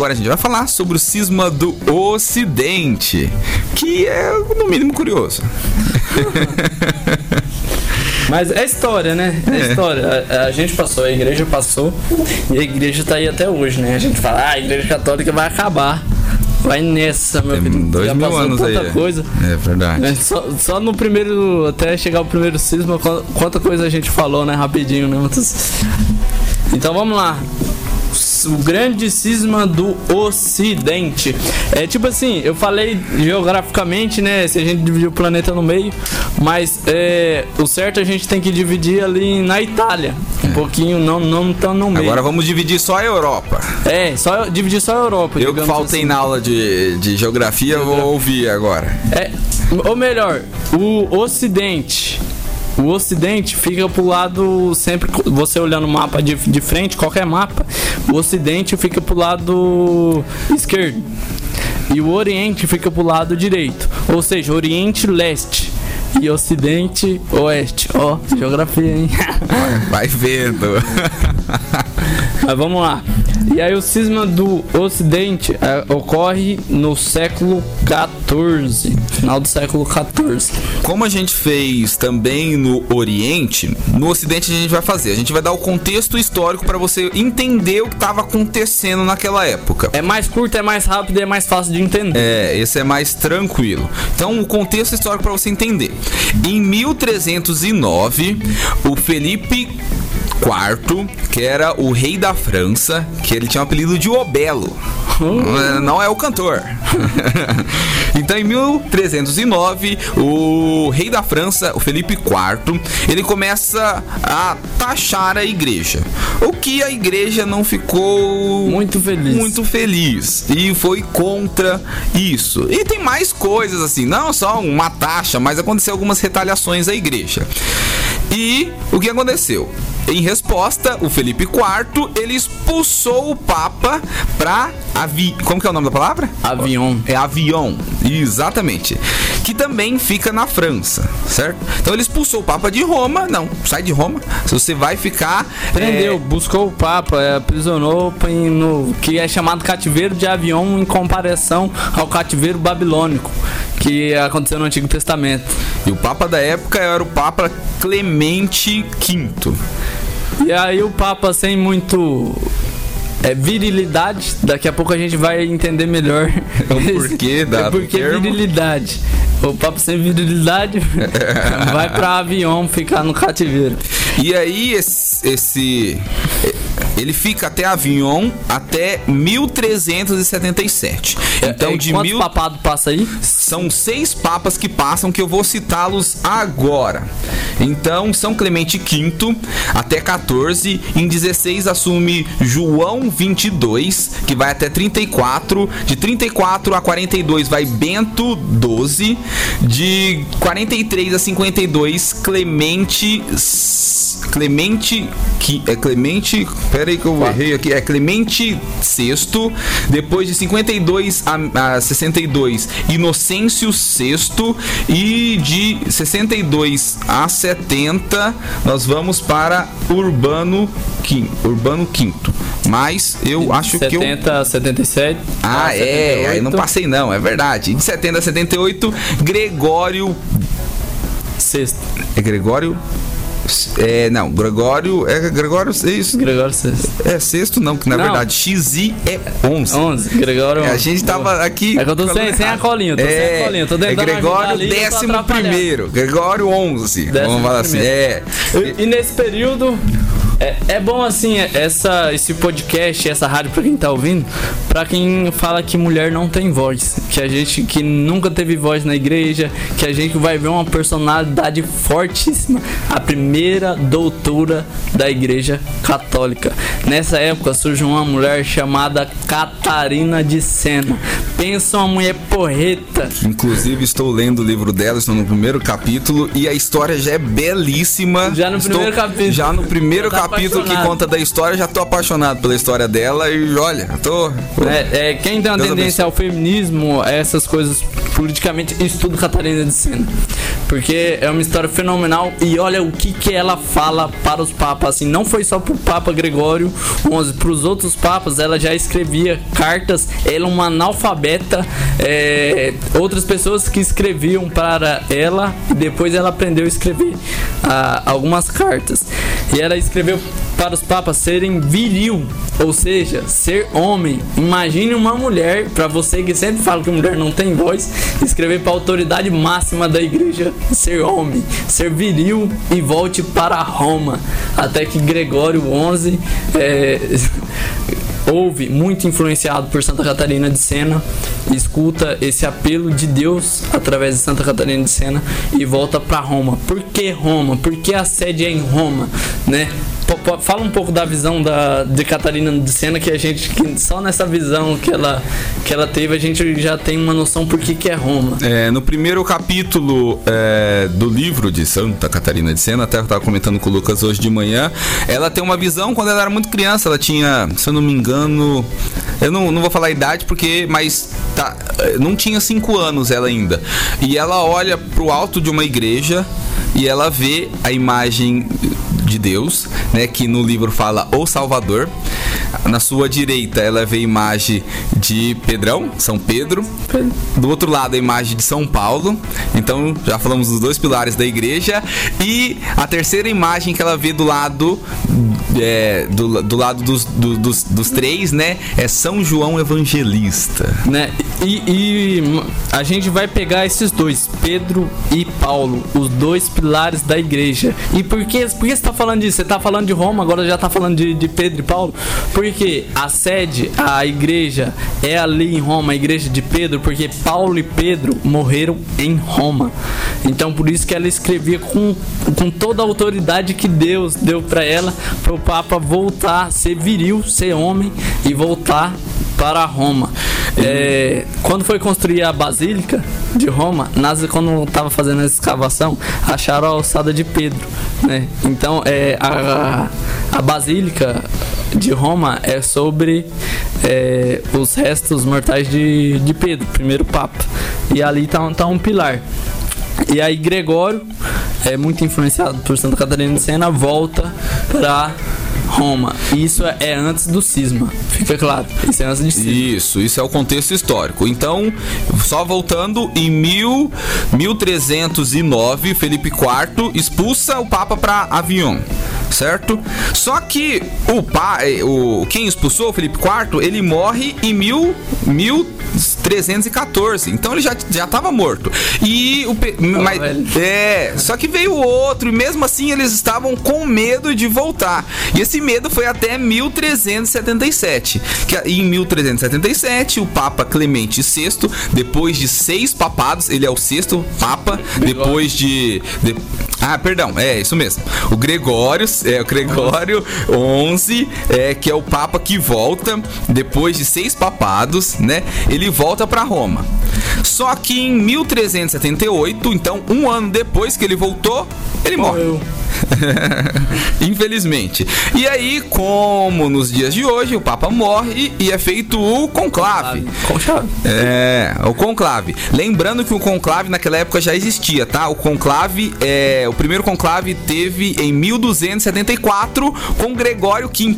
agora a gente vai falar sobre o cisma do Ocidente, que é no mínimo curioso. Mas é história, né? É, É. história. A, a gente passou, a igreja passou e a igreja tá aí até hoje, né? A gente fala, ah, a igreja católica vai acabar. Vai nessa, meu Tem filho. dois Já mil anos aí. tanta é. coisa. É verdade. Só, só no primeiro, até chegar o primeiro cisma, quan- quanta coisa a gente falou, né? Rapidinho, né? Então vamos lá. O grande cisma do Ocidente. É tipo assim, eu falei geograficamente, né? Se a gente dividir o planeta no meio, mas é, o certo a gente tem que dividir ali na Itália. Um pouquinho, não, não tão no meio. Agora vamos dividir só a Europa. É, só dividir só a Europa. Eu que faltei assim. na aula de, de geografia, vou ouvir agora. É, ou melhor, o Ocidente. O Ocidente fica pro lado sempre. Você olhando o mapa de, de frente, qualquer mapa, o Ocidente fica pro lado esquerdo. E o Oriente fica pro lado direito. Ou seja, Oriente Leste. E Ocidente Oeste. Ó, geografia, hein? Vai vendo. Mas vamos lá. E aí o cisma do Ocidente é, ocorre no século XIV. Final do século XIV. Como a gente fez também no Oriente, no Ocidente a gente vai fazer. A gente vai dar o contexto histórico para você entender o que estava acontecendo naquela época. É mais curto, é mais rápido e é mais fácil de entender. É, esse é mais tranquilo. Então, o contexto histórico para você entender. Em 1309, o Felipe IV, que era o rei da França, que ele tinha o apelido de Obelo. Não é- Não é o cantor. então, em 1309, o rei da França, o Felipe IV, ele começa a taxar a igreja. O que a igreja não ficou Muito feliz. muito feliz e foi contra isso. E tem mais coisas assim, não só uma taxa, mas aconteceu algumas retaliações à igreja. E o que aconteceu? Em resposta, o Felipe IV ele expulsou o Papa pra avi... como que é o nome da palavra? Avião. É Avion, exatamente. Que também fica na França, certo? Então ele expulsou o Papa de Roma. Não, sai de Roma. Se você vai ficar. Prendeu, é, buscou o Papa, é, aprisionou no que é chamado cativeiro de avião em comparação ao cativeiro babilônico que aconteceu no Antigo Testamento. E o Papa da época era o Papa Clemente V. E aí o Papa sem muito é, virilidade, daqui a pouco a gente vai entender melhor O porquê da- é porque termo. virilidade. O Papa sem virilidade vai pra avião ficar no cativeiro. E aí esse, esse- ele fica até Avignon até 1377. Então É, de quantos mil papado passa aí? São seis papas que passam que eu vou citá-los agora. Então, São Clemente V até 14, em 16 assume João 22, que vai até 34, de 34 a 42 vai Bento 12, de 43 a 52 Clemente Clemente que é Clemente, pera aí que eu errei aqui, é Clemente VI, depois de 52 a, a 62 Inocêncio VI e de 62 a 70 nós vamos para Urbano V, Urbano V. Mas eu acho que eu 70 a 77. ah, a é, aí 78. não passei não, é verdade. De 70 a 78, Gregório Sexto. é Gregório é, não, Gregório é Gregório é isso. Gregório sexto. É sexto não, que na Não. verdade XI é 11. 11. Gregório É, a gente tava aqui. É que eu tô sem, sem a colinha, eu tô é, sem a colinha. Tô é Gregório décimo primeiro. Gregório 11. Décimo vamos falar assim. É. E, e nesse período, é, é bom assim, essa, esse podcast, essa rádio pra quem tá ouvindo, pra quem fala que mulher não tem voz, que a gente que nunca teve voz na igreja, que a gente vai ver uma personalidade fortíssima, a primeira doutora da igreja católica. Nessa época surge uma mulher chamada Catarina de Sena. Pensa uma mulher porreta. Inclusive, estou lendo o livro dela, estou no primeiro capítulo e a história já é belíssima. Já no Estou- primeiro capítulo. Já no primeiro tá capítulo que conta da história, já tô apaixonado pela história dela e olha, tô. É, é, quem tem uma Deus tendência ao feminismo, a essas coisas politicamente, estudo Catarina de Sena. Porque é uma história fenomenal e olha o que, que ela fala para os papas. Assim, não foi só para o Papa Gregório XI, para os outros papas ela já escrevia cartas. Ela é uma analfabeta. É, outras pessoas que escreviam para ela e depois ela aprendeu a escrever ah, algumas cartas. E ela escreveu para os papas serem viril, ou seja, ser homem. Imagine uma mulher, para você que sempre fala que mulher não tem voz, escrever para a autoridade máxima da igreja ser homem, ser viril e volte para Roma. Até que Gregório XI é, ouve, muito influenciado por Santa Catarina de Sena, escuta esse apelo de Deus através de Santa Catarina de Sena e volta para Roma. Por que Roma? Por que a sede é em Roma, né? Fala um pouco da visão da, de Catarina de Sena, que a gente, que só nessa visão que ela, que ela teve, a gente já tem uma noção por que, que é Roma. É, no primeiro capítulo é, do livro de Santa Catarina de Sena, até eu estava comentando com o Lucas hoje de manhã, ela tem uma visão quando ela era muito criança, ela tinha, se eu não me engano, eu não, não vou falar a idade porque, mas tá, não tinha cinco anos ela ainda. E ela olha pro alto de uma igreja e ela vê a imagem de Deus, né, que no livro fala o Salvador. Na sua direita ela vê a imagem de Pedrão, São Pedro. Do outro lado a imagem de São Paulo. Então já falamos dos dois pilares da igreja. E a terceira imagem que ela vê do lado é, do, do lado dos, do, dos, dos três, né? É São João Evangelista. Né? E, e a gente vai pegar esses dois, Pedro e Paulo, os dois pilares da igreja. E por que, por que você tá falando disso? Você tá falando de Roma, agora já tá falando de, de Pedro e Paulo? Porque a sede, a igreja, é ali em Roma, a igreja de Pedro, porque Paulo e Pedro morreram em Roma. Então por isso que ela escrevia com, com toda a autoridade que Deus deu para ela, para o Papa voltar, ser viril, ser homem e voltar para Roma. É, quando foi construir a Basílica de Roma, nas, quando estava fazendo essa escavação, acharam a alçada de Pedro. Né? Então, é, a, a Basílica de Roma é sobre é, os restos mortais de, de Pedro, primeiro Papa. E ali está tá um pilar. E aí Gregório, é muito influenciado por Santa Catarina de Sena, volta para Roma. Isso é antes do cisma, fica claro. Isso é antes de cisma. Isso, isso é o contexto histórico. Então, só voltando, em mil, 1309, Felipe IV expulsa o Papa para Avignon certo? Só que o pai, o quem expulsou o Felipe IV, ele morre em mil, 1314. Então ele já já estava morto. E o oh, mas, é, só que veio outro e mesmo assim eles estavam com medo de voltar. E esse medo foi até 1377. Que em 1377 o Papa Clemente VI, depois de seis papados, ele é o sexto papa, depois de, de ah, perdão, é isso mesmo. O Gregório, é o Gregório 11, é que é o papa que volta depois de seis papados, né? Ele volta para Roma. Só que em 1378, então um ano depois que ele voltou, ele morreu. morre. Infelizmente. E aí, como nos dias de hoje, o Papa morre e é feito o conclave. Conclave. É, o conclave. Lembrando que o conclave naquela época já existia, tá? O conclave, é, o primeiro conclave teve em 1274 com Gregório V.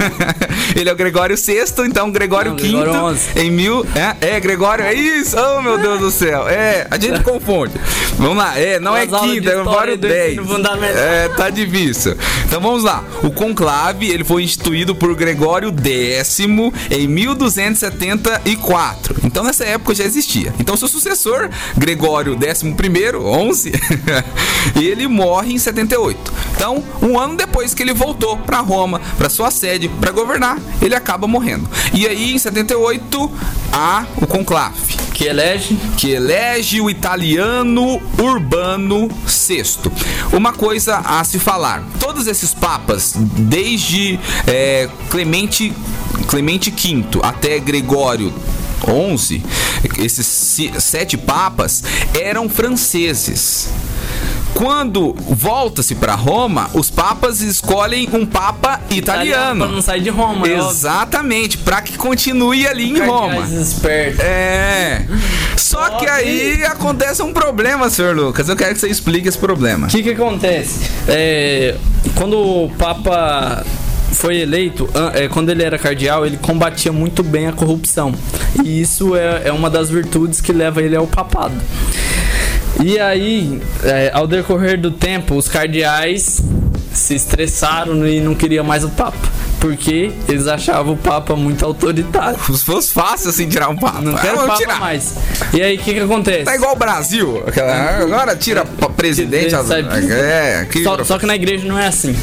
Ele é o Gregório VI, então Gregório Não, V Gregório em mil. É, é, Gregório, é isso! Oh, meu Deus do céu! É, a gente confunde. Vamos lá, é, não é quinto, é Gregório 10. É, tá difícil. Então vamos lá. O conclave, ele foi instituído por Gregório X em 1274. Então nessa época já existia. Então seu sucessor, Gregório XI, 11, ele morre em 78. Então, um ano depois que ele voltou para Roma, para sua sede, para governar, ele acaba morrendo. E aí em 78 o conclave que elege que elege o italiano Urbano VI. Uma coisa a se falar: todos esses papas, desde é, Clemente Clemente V até Gregório 11, esses sete papas eram franceses. Quando volta-se para Roma, os papas escolhem um papa italiano. Pra não sair de Roma, é. Exatamente, para que continue ali em Roma. Espertos. É. Só que aí acontece um problema, senhor Lucas. Eu quero que você explique esse problema. O que que acontece? É, quando o Papa foi eleito, é, quando ele era cardeal, ele combatia muito bem a corrupção. E isso é, é uma das virtudes que leva ele ao papado. E aí, é, ao decorrer do tempo, os cardeais se estressaram e não queriam mais o Papa. Porque eles achavam o Papa muito autoritário. Se fosse fácil assim tirar um papa. Não ah, quero Papa tirar. mais. E aí, o que que acontece? Tá igual o Brasil. aquela- Agora tira presidente. as- É, que. Só, só que na igreja não é assim.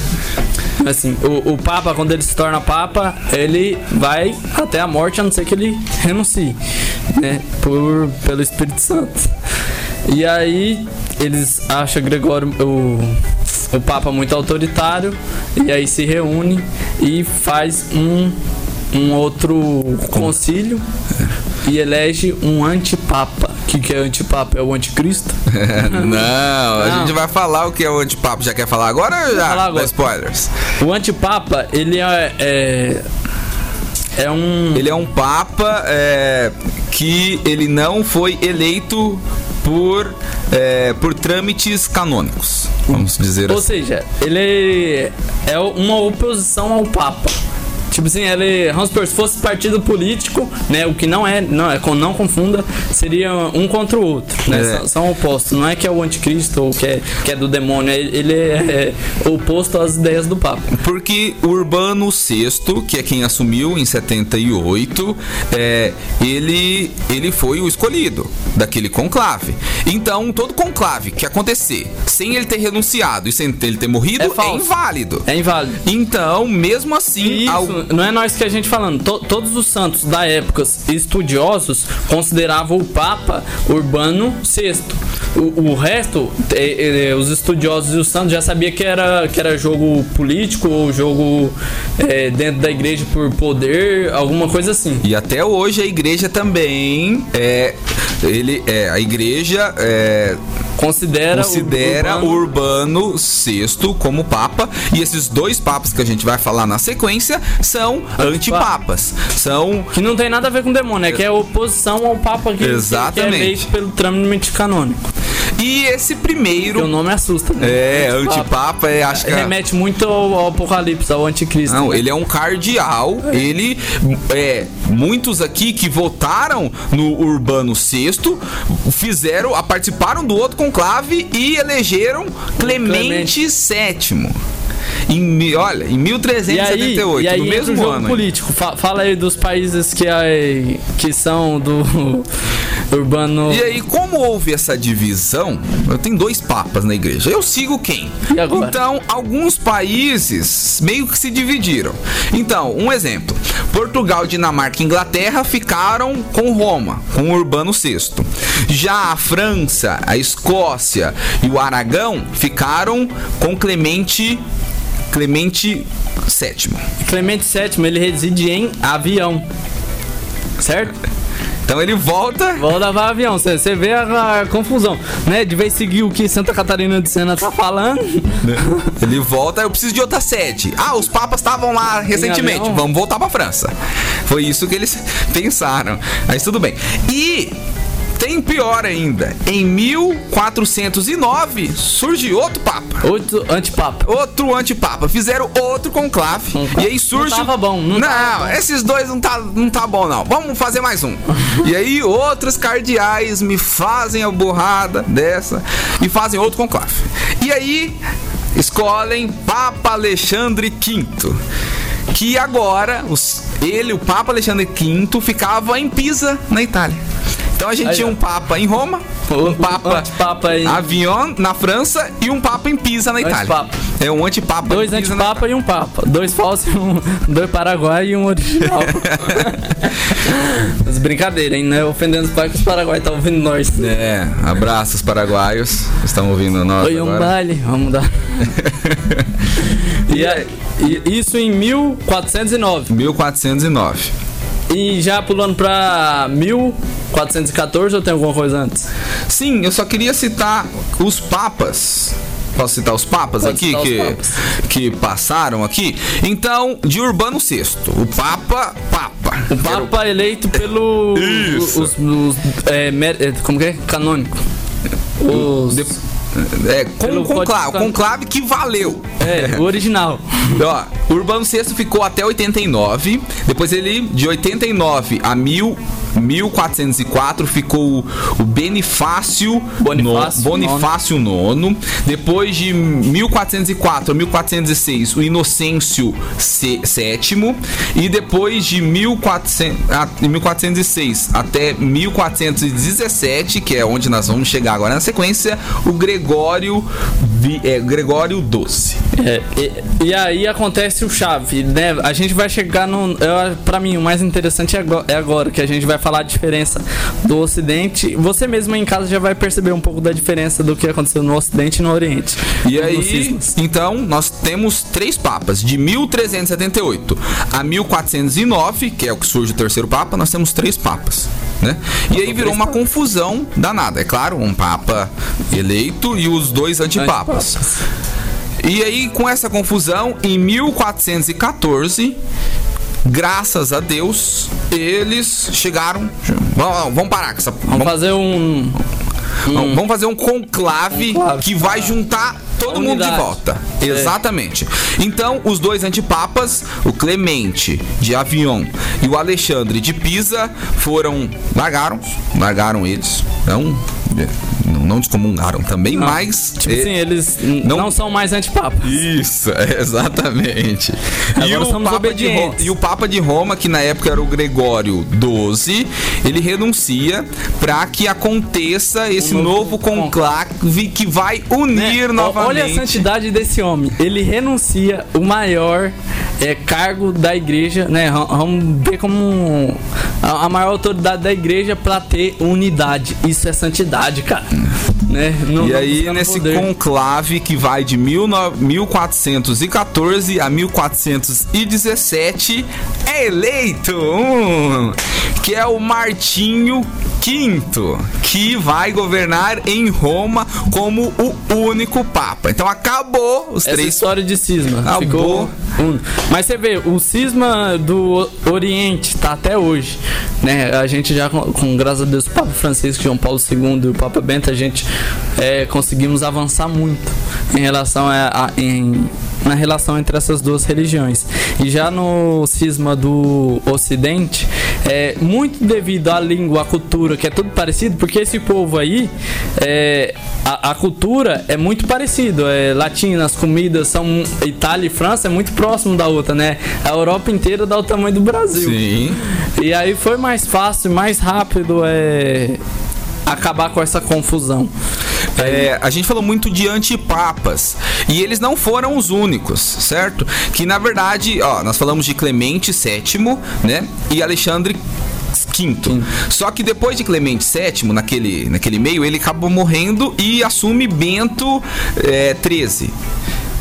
Assim, o, o Papa, quando ele se torna Papa, ele vai até a morte, a não ser que ele renuncie, né? Por, pelo Espírito Santo. E aí, eles acham Gregório, o, o Papa, muito autoritário, e aí se reúne e faz um, um outro concílio e elege um antipapa. O que, que é antipapa? É o anticristo? não, a Não. gente vai falar o que é o antipapo. Já quer falar agora ou já? falar agora. Spoilers. O antipapa, ele é, é, é um... Ele é um papa é, que ele não foi eleito por, é, por trâmites canônicos. Vamos dizer Ou assim. seja, ele é uma oposição ao Papa. Tipo assim, ele, vamos supor, se fosse partido político, né, o que não é, não, é, não confunda, seria um contra o outro, né, É. são, são opostos, não é que é o anticristo ou que é, que é do demônio, ele ele é, é oposto às ideias do Papa. Porque Urbano VI, que é quem assumiu em 78, é, ele, ele foi o escolhido daquele conclave. Então, todo conclave que acontecer sem ele ter renunciado e sem ele ter morrido É é, inválido. É inválido. Então, mesmo assim, isso não é nós que a gente falando. To- todos os santos da época estudiosos consideravam o Papa Urbano VI. O, o resto, eh, eh, os estudiosos e os santos já sabia que era, que era jogo político ou jogo eh, dentro da igreja por poder, alguma coisa assim. E até hoje a igreja também é. Ele é. A igreja é, Considera, considera o Urbano- Urbano VI como papa. E esses dois papas que a gente vai falar na sequência são antipapas. São. que não tem nada a ver com demônio, é que é oposição ao Papa que, que é Exatamente. eleito pelo trâmite canônico. E esse Porque o primeiro. nome assusta. né? É, Antipapa. é. Acho que é- Remete muito ao, ao Apocalipse, ao Anticristo. Não, né? ele é um cardeal. Ele é muitos aqui que votaram no Urbano VI fizeram, participaram do outro conclave e elegeram Clemente VII. Em, olha, em E aí, 1378, e aí no mesmo jogo ano. político. Fa- fala aí dos países que, aí- que são do urbano. E aí, como houve essa divisão, eu tenho dois papas na igreja. Eu sigo quem? Então, alguns países meio que se dividiram. Então, um exemplo: Portugal, Dinamarca e Inglaterra ficaram com Roma, com Urbano VI. Já a França, a Escócia e o Aragão ficaram com Clemente Clemente VII. Clemente VII, ele reside em avião. Certo? Então ele volta Vou lavar avião. Você vê a, a confusão, né? De vez seguir o que Santa Catarina de Sena tá falando. Ele volta, eu preciso de outra sede. Ah, os papas estavam lá recentemente, vamos voltar pra França. Foi isso que eles pensaram. Mas tudo bem. E tem pior ainda. Em 1409 surge outro papa. Outro antipapa. Outro antipapa. Fizeram outro conclave. Não- e aí surge. não tava bom, não tava bom. esses dois não tá, não tá bom, não. Vamos fazer mais um. e aí outros cardeais me fazem a burrada dessa e fazem outro conclave. E aí escolhem Papa Alexandre V. Que agora, os- ele, o Papa Alexandre V, ficava em Pisa, na Itália. Então a gente Aí, tinha um Papa em Roma, um Papa antipapa em- Avignon na França e um Papa em Pisa na Itália. Antipapa. É um antipapa Dois antipapa e um papa. Dois falsos, um, dois paraguai e um original. Mas brincadeira, hein? Não é ofendendo os pais que os paraguaios estão ouvindo nós. É, abraços paraguaios, estão ouvindo nós Foi um baile, vamos dar. e, e isso em 1409. 1409. E já pulando pra 1414 ou tem alguma coisa antes? Sim, eu só queria citar os papas. Posso citar os papas Pode aqui os que, papas. que passaram aqui? Então, de Urbano VI, o Papa, Papa. O Papa eleito pelo. Isso. Os, os- é, mer- é, como que é? Canônico. Os. De- é, com, Pelo conclave, conclave que valeu. É, o original. Ó, Urbano VI ficou até 89. Depois ele, de 89 a 1000, 1404, ficou o Benifácio Bonifácio no, Bonifácio IX. Depois de 1404 a 1406, o Inocêncio VII. E depois de 1400, a- 1406 até 1417, que é onde nós vamos chegar agora na sequência, o Gregório, é, Gregório XII. É, e, e aí acontece o chave, né? A gente vai chegar no. Eu, pra mim, o mais interessante é agora, é agora, que a gente vai falar a diferença do Ocidente. Você mesmo em casa já vai perceber um pouco da diferença do que aconteceu no Ocidente e no Oriente. E aí, então, nós temos três papas. De 1378 a 1409, que é o que surge o terceiro papa, nós temos três papas. Né? E aí virou uma confusão danada. É claro, um papa eleito e os dois antipapas. E aí, com essa confusão, em 1414, graças a Deus, eles chegaram. Vamos, vamos parar com essa. Vamos fazer um. Vamos vamos fazer um conclave, Conclave. que vai juntar todo mundo de volta. É. Exatamente. Então, os dois antipapas, o Clemente de Avion e o Alexandre de Pisa, foram. largaram, largaram eles. Não, não, descomungaram também, mas. Tipo assim, eles n- não- não, são mais antipapas. isso, é, exatamente. Agora somos Papa de Ro- obedientes. e o Papa de Roma, que na época era o Gregório XII, ele renuncia para que aconteça esse Um novo novo conclave que vai unir Né? novamente. Olha a santidade desse homem. Ele renuncia o maior é, cargo da igreja, né? Vam- Vamos ver como a, maior autoridade da igreja pra ter unidade. Isso é santidade, cara. Né? Não E aí, nesse poder. conclave que vai de 19 1414 a 1417, é eleito um, que é o Martinho V, que vai governar em Roma como o único Papa. Então acabou os Essa três história de cisma. Acabou. Ficou um. Mas você vê, o cisma do Oriente tá até hoje. Né? A gente já, com, com graças a Deus, o Papa Francisco, João Paulo II e o Papa Bento, a gente é, conseguimos avançar muito em relação a, a- em, na relação entre essas duas religiões. E já no cisma do Ocidente, é muito devido à língua, à cultura, que é tudo parecido, porque esse povo aí, é, a, a cultura é muito parecido. É, latina, as comidas são. Itália e França é muito próximo da outra, né? A Europa inteira dá o tamanho do Brasil. Sim. E aí foi mais fácil, mais rápido é, acabar com essa confusão. É, a gente falou muito de antipapas e eles não foram os únicos, certo? Que na verdade, ó, nós falamos de Clemente VII, né? E Alexandre V. Só que depois de Clemente VII, naquele, naquele meio, ele acabou morrendo e assume Bento é, XIII.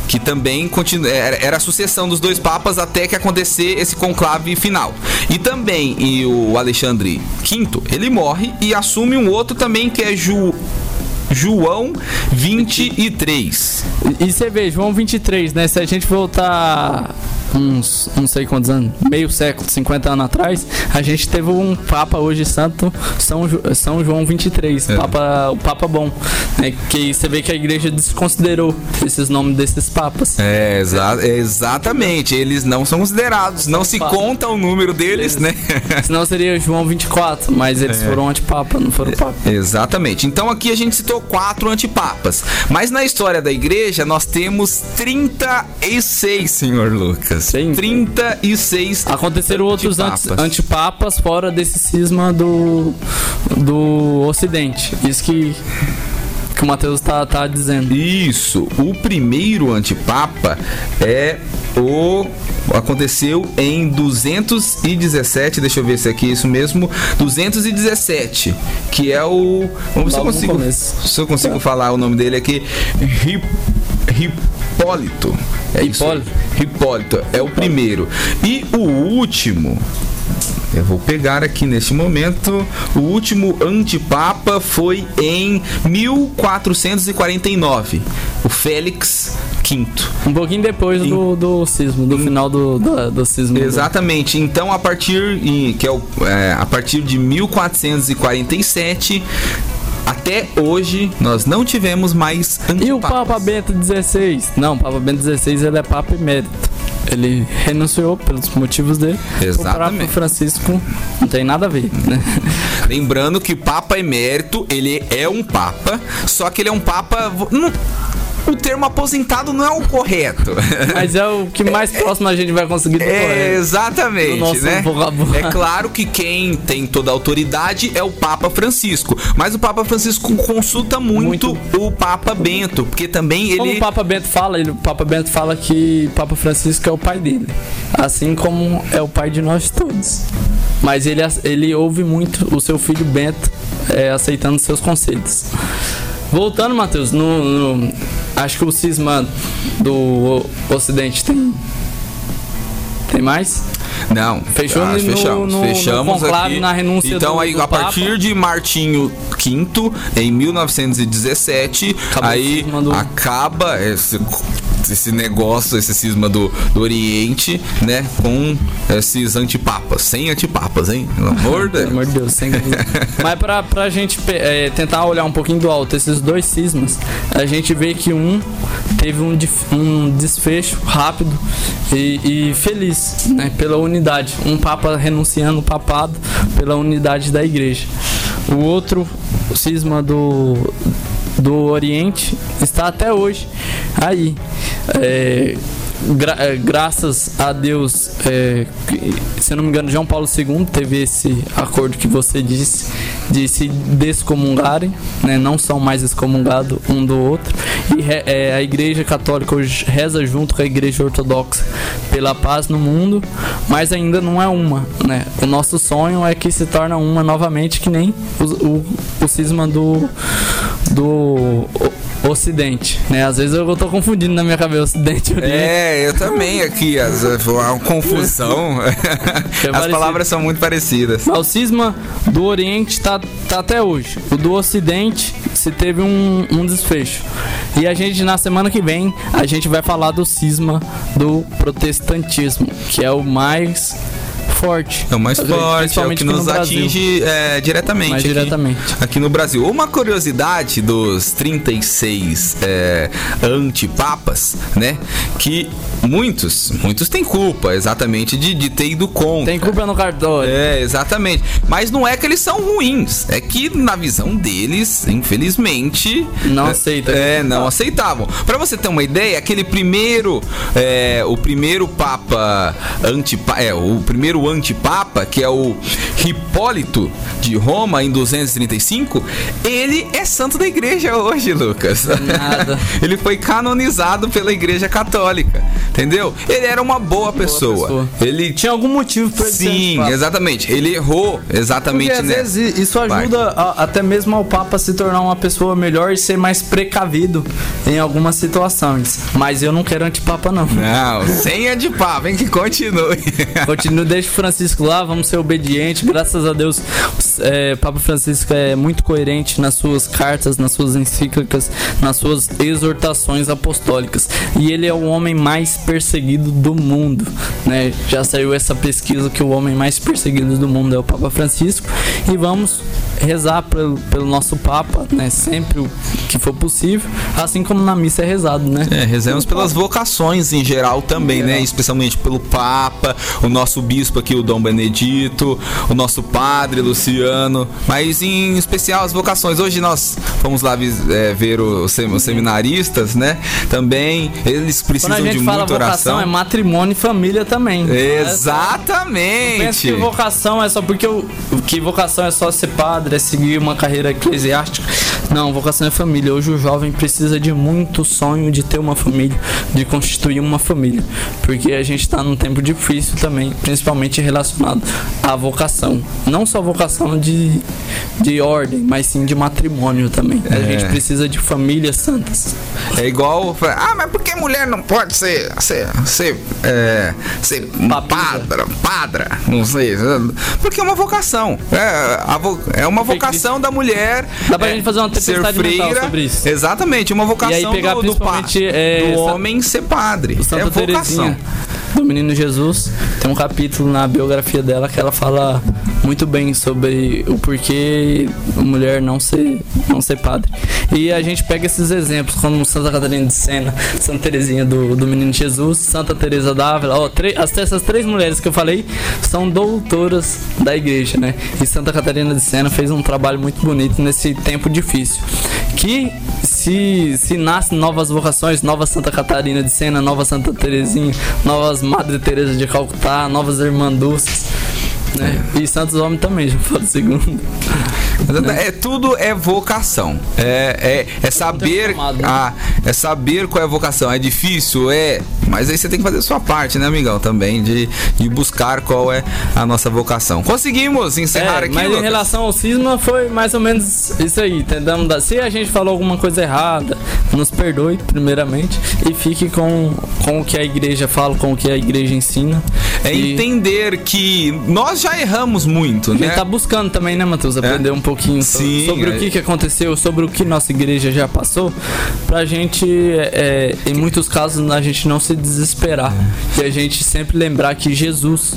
Que também era era a sucessão dos dois papas até que acontecer esse conclave final. E também e o Alexandre V, ele morre e assume um outro também que é Ju, João 23. E você vê, João 23, né? Se a gente voltar uns, não sei quantos anos, meio século, 50 anos atrás, a gente teve um Papa hoje santo, São, Jo- São João 23, É. Papa, o Papa bom. Né? Que você vê que a igreja desconsiderou esses nomes desses papas. É, exa- é, exatamente. Eles não são considerados. Não se Papa. conta o número deles, né? Senão seria João 24, mas eles É. foram antipapa, não foram papa. Exatamente. Então aqui a gente citou quatro antipapas. Mas na história da igreja nós temos 36, senhor Lucas. Sim. 36 Aconteceram outros anti- antipapas. fora desse cisma do, do Ocidente. Isso que, que o Mateus tá, tá dizendo. Isso. O primeiro antipapa é o aconteceu em 217, deixa eu ver se aqui é isso mesmo, 217, que é o vamos ver se eu consigo se eu consigo falar o nome dele aqui, Hip, Hipólito. É isso aí. Hipólito. Hipólito é o primeiro. E o último Eu vou pegar aqui neste momento. O último antipapa foi em 1449. O Félix V. Um pouquinho depois do, do cisma, do final do, do, do cisma. Exatamente. Então, a partir, que é, o, é a partir de 1447 até hoje nós não tivemos mais antipapas. E o Papa Bento XVI? Não, o Papa Bento XVI ele é Papa emérito. Ele renunciou pelos motivos dele. Exatamente. O Papa Francisco não tem nada a ver, né? Lembrando que o Papa emérito, ele é um Papa, só que ele é um Papa. Não, o termo aposentado não é o correto. Mas é o que mais próximo a gente vai conseguir do é, correto. Exatamente, né? Vocabulário. É claro que quem tem toda a autoridade é o Papa Francisco, mas o Papa Francisco consulta muito, muito. o Papa Bento, porque também ele Como o Papa Bento fala, ele, o Papa Bento fala que o Papa Francisco é o pai dele, assim como é o pai de nós todos. Mas ele, ele ouve muito o seu filho Bento é, aceitando seus conselhos. Voltando, Matheus, no, no, acho que o cisma do Ocidente tem. Tem mais? Não. Fechou ah, no, fechamos. No, fechamos no aqui. na renúncia Então do, aí do a partir de Martinho V em 1917, Acabou aí do... acaba esse esse negócio, esse cisma do, do Oriente, né? Com esses antipapas. Sem antipapas, hein? Pelo amor de Deus. Amor de Deus, sem Mas pra, pra gente é, tentar olhar um pouquinho do alto, esses dois cismas, a gente vê que um teve um, um desfecho rápido e, e feliz, né? Pela unidade. Um papa renunciando o papado pela unidade da igreja. O outro cisma do do Oriente está até hoje aí. É, gra é, graças a Deus, é, se não me engano, João Paulo II teve esse acordo que você disse de se descomungarem, né, não são mais excomungados um do outro. E é, a Igreja Católica hoje reza junto com a Igreja Ortodoxa pela paz no mundo, mas ainda não é uma. Né? O nosso sonho é que se torne uma novamente, que nem o, o, o cisma do, do Ocidente, né? Às vezes eu tô confundindo na minha cabeça Ocidente. É, eu também aqui, as, uma confusão. É as palavras são muito parecidas. O cisma do Oriente tá, tá até hoje. O do Ocidente se teve um, um desfecho. E a gente, na semana que vem, a gente vai falar do cisma do protestantismo, que é o mais forte. É o mais forte, é o que nos atinge é, diretamente, mais aqui, diretamente aqui no Brasil. Uma curiosidade dos 36 é, antipapas, né? Que muitos, muitos têm culpa, exatamente, de, de ter ido contra. Tem culpa no cartório. É, exatamente. Mas não é que eles são ruins, é que na visão deles, infelizmente. Não aceitam. É, não aceitavam. Para você ter uma ideia, aquele primeiro. É, o primeiro Papa antipapa. É, o primeiro antipapa, que é o Hipólito de Roma, em 235, ele é santo da igreja hoje, Lucas. Nada. ele foi canonizado pela igreja católica, entendeu? Ele era uma boa, boa pessoa. pessoa. Ele tinha algum motivo para Sim, exatamente. Ele errou exatamente Porque, às vezes isso ajuda a, até mesmo ao Papa se tornar uma pessoa melhor e ser mais precavido em algumas situações. Mas eu não quero antipapa, não. Não, sem antipapa, vem que continue. Continue, deixa Francisco lá, vamos ser obedientes. Graças a Deus, é, Papa Francisco é muito coerente nas suas cartas, nas suas encíclicas, nas suas exortações apostólicas. E ele é o homem mais perseguido do mundo. Né? Já saiu essa pesquisa que o homem mais perseguido do mundo é o Papa Francisco. E vamos rezar pelo, pelo nosso Papa, né? Sempre o que for possível, assim como na missa é rezado, né? É, rezemos pelas vocações em geral também, né? Especialmente pelo Papa, o nosso bispo aqui, o Dom Benedito, o nosso padre Luciano, mas em especial as vocações. Hoje nós fomos lá é, ver os, seminaristas, né? Também eles precisam de muita vocação, oração. É matrimônio e família também. Exatamente. Pensa que vocação é só porque o que vocação é só ser padre, é seguir uma carreira eclesiástica. Não, vocação é família. Hoje o jovem precisa de muito sonho de ter uma família, de constituir uma família, porque a gente está num tempo difícil também, principalmente relacionado à vocação. Não só vocação de, de ordem, mas sim de matrimônio também. É. A gente precisa de famílias santas. É igual. Ah, mas por que mulher não pode ser ser ser, é, ser padra, padra, não sei, porque é uma vocação. É, é uma vocação da mulher. Dá pra é, gente fazer uma ser freira, sobre isso. Exatamente, uma vocação e aí pegar do, do, pa, é, do homem ser padre. É vocação. Terezinha do Menino Jesus, tem um capítulo na biografia dela que ela fala muito bem sobre o porquê a mulher não ser, não ser padre. E a gente pega esses exemplos, como Santa Catarina de Sena, Santa Terezinha do, do Menino Jesus, Santa Teresa d'Ávila, ó, as, essas três mulheres que eu falei são doutoras da igreja, né? E Santa Catarina de Sena fez um trabalho muito bonito nesse tempo difícil. Que se, se nascem novas vocações, nova Santa Catarina de Sena, nova Santa Terezinha, novas Madre Teresa de Calcutá, novas Irmandúcias, né? E Santos Homem também, já falo segundo. É, tudo é vocação. É, é, é saber né? a, é saber qual é a vocação. É difícil, é. Mas aí você tem que fazer a sua parte, né, amigão? Também de, de buscar qual é a nossa vocação. Conseguimos encerrar é, aqui. Mas Lucas. em relação ao cisma foi mais ou menos isso aí. Tentamos Se a gente falou alguma coisa errada, nos perdoe, primeiramente, e fique com, com o que a igreja fala, com o que a igreja ensina. É e... entender que nós já erramos muito, né? A gente tá buscando também, né, Matheus? Aprender é. um pouquinho Sim, sobre, é. o que, que aconteceu, sobre o que nossa igreja já passou, pra gente, é, em muitos casos, a gente não se desesperar. É. E a gente sempre lembrar que Jesus,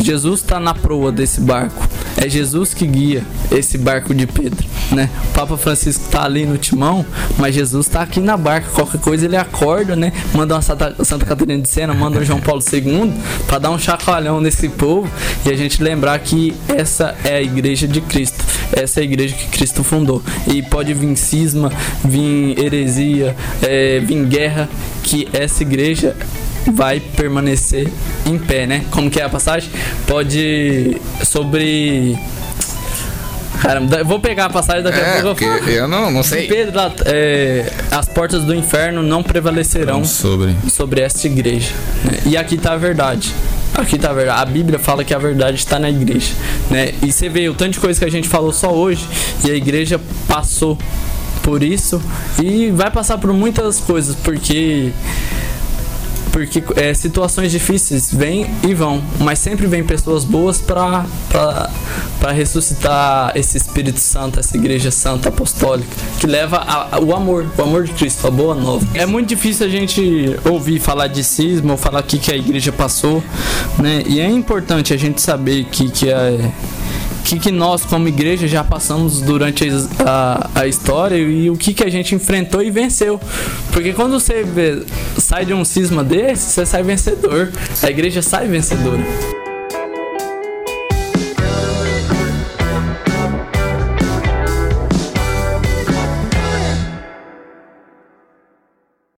Jesus tá na proa desse barco. É Jesus que guia esse barco de Pedro, né? O Papa Francisco tá ali no timão, mas Jesus tá aqui na barca. Qualquer coisa ele acorda, né? Manda uma Santa, Santa Catarina de Sena, manda um João Paulo II para dar um chacoalhão nesse povo e a gente lembrar que essa é a igreja de Cristo. Essa é a igreja que Cristo fundou. E pode vir cisma, vir heresia, é, vir guerra, que essa igreja vai permanecer em pé, né? Como que é a passagem? Pode sobre Caramba, vou pegar a passagem daqui é, a pouco. Eu, eu não, não sei. Pedro, é, as portas do inferno não prevalecerão sobre, sobre esta igreja. Né? E aqui está a verdade. Aqui tá a verdade. A Bíblia fala que a verdade está na igreja, né? E você vê o tanto de coisa que a gente falou só hoje e a igreja passou por isso e vai passar por muitas coisas porque porque é, situações difíceis vêm e vão, mas sempre vem pessoas boas para para ressuscitar esse Espírito Santo, essa Igreja Santa Apostólica, que leva a, a, o amor, o amor de Cristo, a boa nova. É muito difícil a gente ouvir falar de cisma ou falar o que, que a igreja passou, né? E é importante a gente saber que, que é que, que nós, como igreja, já passamos durante a, a, história e o que, que a gente enfrentou e venceu. Porque quando você vê, sai de um cisma desse, você sai vencedor. A igreja sai vencedora.